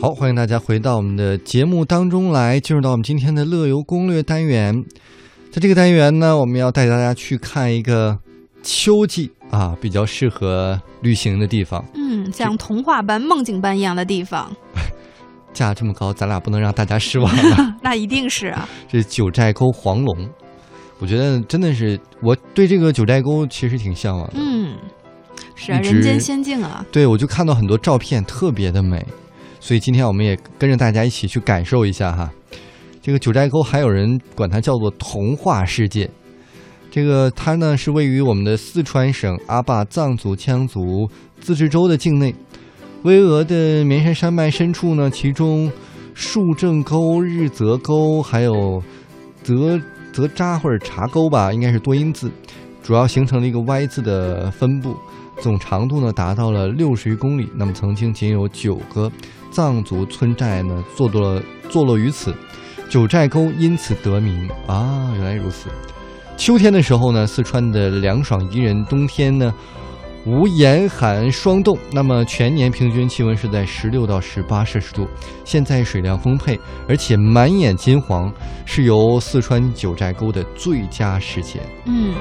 好，欢迎大家回到我们的节目当中来，进入到我们今天的乐游攻略单元。在这个单元呢，我们要带大家去看一个秋季啊比较适合旅行的地方。嗯，像童话般、梦境般一样的地方，价这么高，咱俩不能让大家失望了。那一定是啊。这九寨沟黄龙，我觉得真的是我对这个九寨沟其实挺向往的。嗯，是啊，人间仙境啊。对，我就看到很多照片，特别的美，所以今天我们也跟着大家一起去感受一下哈。这个九寨沟还有人管它叫做童话世界。这个它呢是位于我们的四川省阿坝藏族羌族自治州的境内，巍峨的绵山山脉深处呢，其中树正沟、日泽沟还有泽泽扎或者茶沟吧，应该是多音字，主要形成了一个 Y 字的分布。总长度呢达到了六十余公里。那么曾经仅有九个藏族村寨呢坐落坐落于此，九寨沟因此得名啊，原来如此。秋天的时候呢，四川的凉爽宜人；冬天呢，无严寒霜冻。那么全年平均气温是在十六到十八摄氏度。现在水量丰沛，而且满眼金黄，是由四川九寨沟的最佳时节。嗯，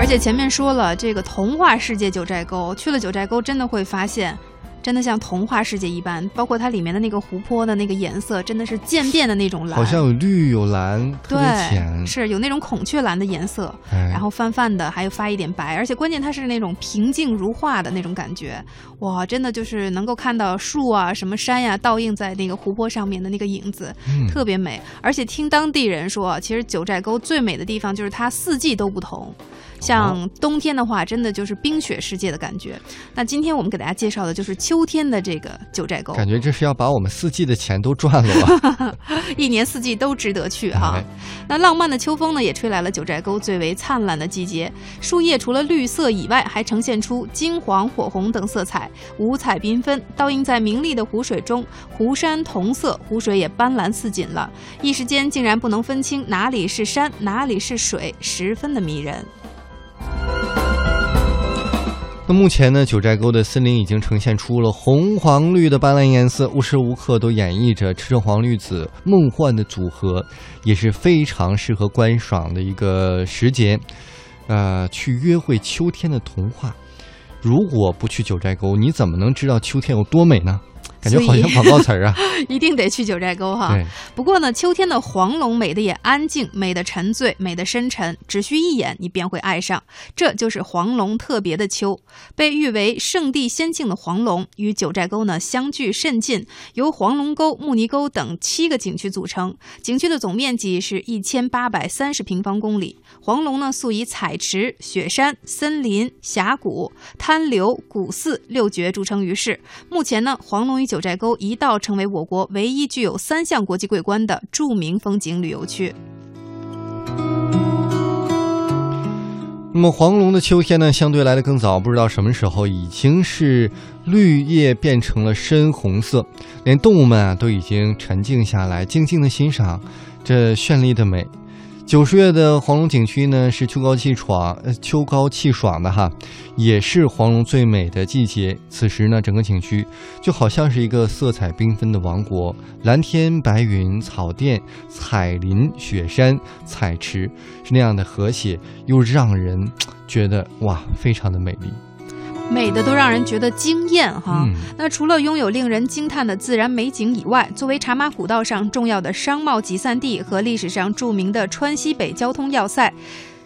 而且前面说了，这个童话世界九寨沟，去了九寨沟真的会发现。真的像童话世界一般，包括它里面的那个湖泊的那个颜色，真的是渐变的那种蓝，好像有绿有蓝，特别浅，对，是有那种孔雀蓝的颜色，哎然后泛泛的，还有发一点白，而且关键它是那种平静如画的那种感觉，哇，真的就是能够看到树啊、什么山呀、倒映在那个湖泊上面的那个影子，嗯特别美。而且听当地人说，其实九寨沟最美的地方就是它四季都不同。像冬天的话，真的就是冰雪世界的感觉。那今天我们给大家介绍的就是秋天的这个九寨沟，感觉这是要把我们四季的钱都赚了吧？一年四季都值得去哈。哎那浪漫的秋风呢，也吹来了九寨沟最为灿烂的季节。树叶除了绿色以外，还呈现出金黄、火红等色彩，五彩缤纷，倒映在明丽的湖水中。湖山同色，湖水也斑斓似锦了，一时间竟然不能分清哪里是山，哪里是水，十分的迷人。那目前呢，九寨沟的森林已经呈现出了红、黄、绿的斑斓颜色，无时无刻都演绎着赤黄绿紫梦幻的组合，也是非常适合观赏的一个时节。呃，去约会秋天的童话。如果不去九寨沟，你怎么能知道秋天有多美呢？感觉好像广告词儿啊。一定得去九寨沟哈。不过呢，秋天的黄龙美的也安静，美的沉醉，美的深沉，只需一眼你便会爱上。这就是黄龙特别的秋，被誉为圣地仙境的黄龙与九寨沟呢相距甚近，由黄龙沟、木泥沟等七个景区组成。景区的总面积是一千八百三十平方公里。黄龙呢素以彩池、雪山、森林、峡谷、滩流、古寺六绝著称于世。目前呢，黄龙与九寨沟一道成为我国唯一具有三项国际桂冠的著名风景旅游区。那么黄龙的秋天呢，相对来的更早，不知道什么时候已经是绿叶变成了深红色，连动物们啊都已经沉静下来，静静的欣赏这绚丽的美。九十月的黄龙景区呢是秋高气爽，呃秋高气爽的哈，也是黄龙最美的季节。此时呢，整个景区就好像是一个色彩缤纷的王国，蓝天白云、草甸、彩林、雪山、彩池，是那样的和谐，又让人觉得哇，非常的美丽。美的都让人觉得惊艳哈。嗯那除了拥有令人惊叹的自然美景以外，作为茶马古道上重要的商贸集散地和历史上著名的川西北交通要塞。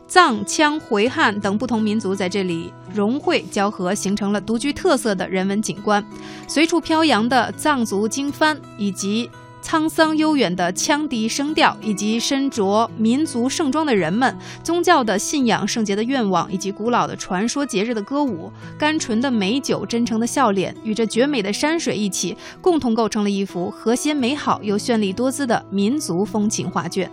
藏、羌、回汉等不同民族在这里融汇交合，形成了独具特色的人文景观。随处飘扬的藏族经幡，以及沧桑悠远的羌笛声调，以及身着民族盛装的人们，宗教的信仰、圣洁的愿望，以及古老的传说、节日的歌舞，甘醇的美酒、真诚的笑脸，与这绝美的山水一起，共同构成了一幅和谐美好又绚丽多姿的民族风情画卷。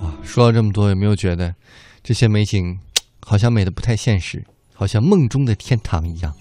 哇，说了这么多，有没有觉得这些美景好像美的不太现实，好像梦中的天堂一样？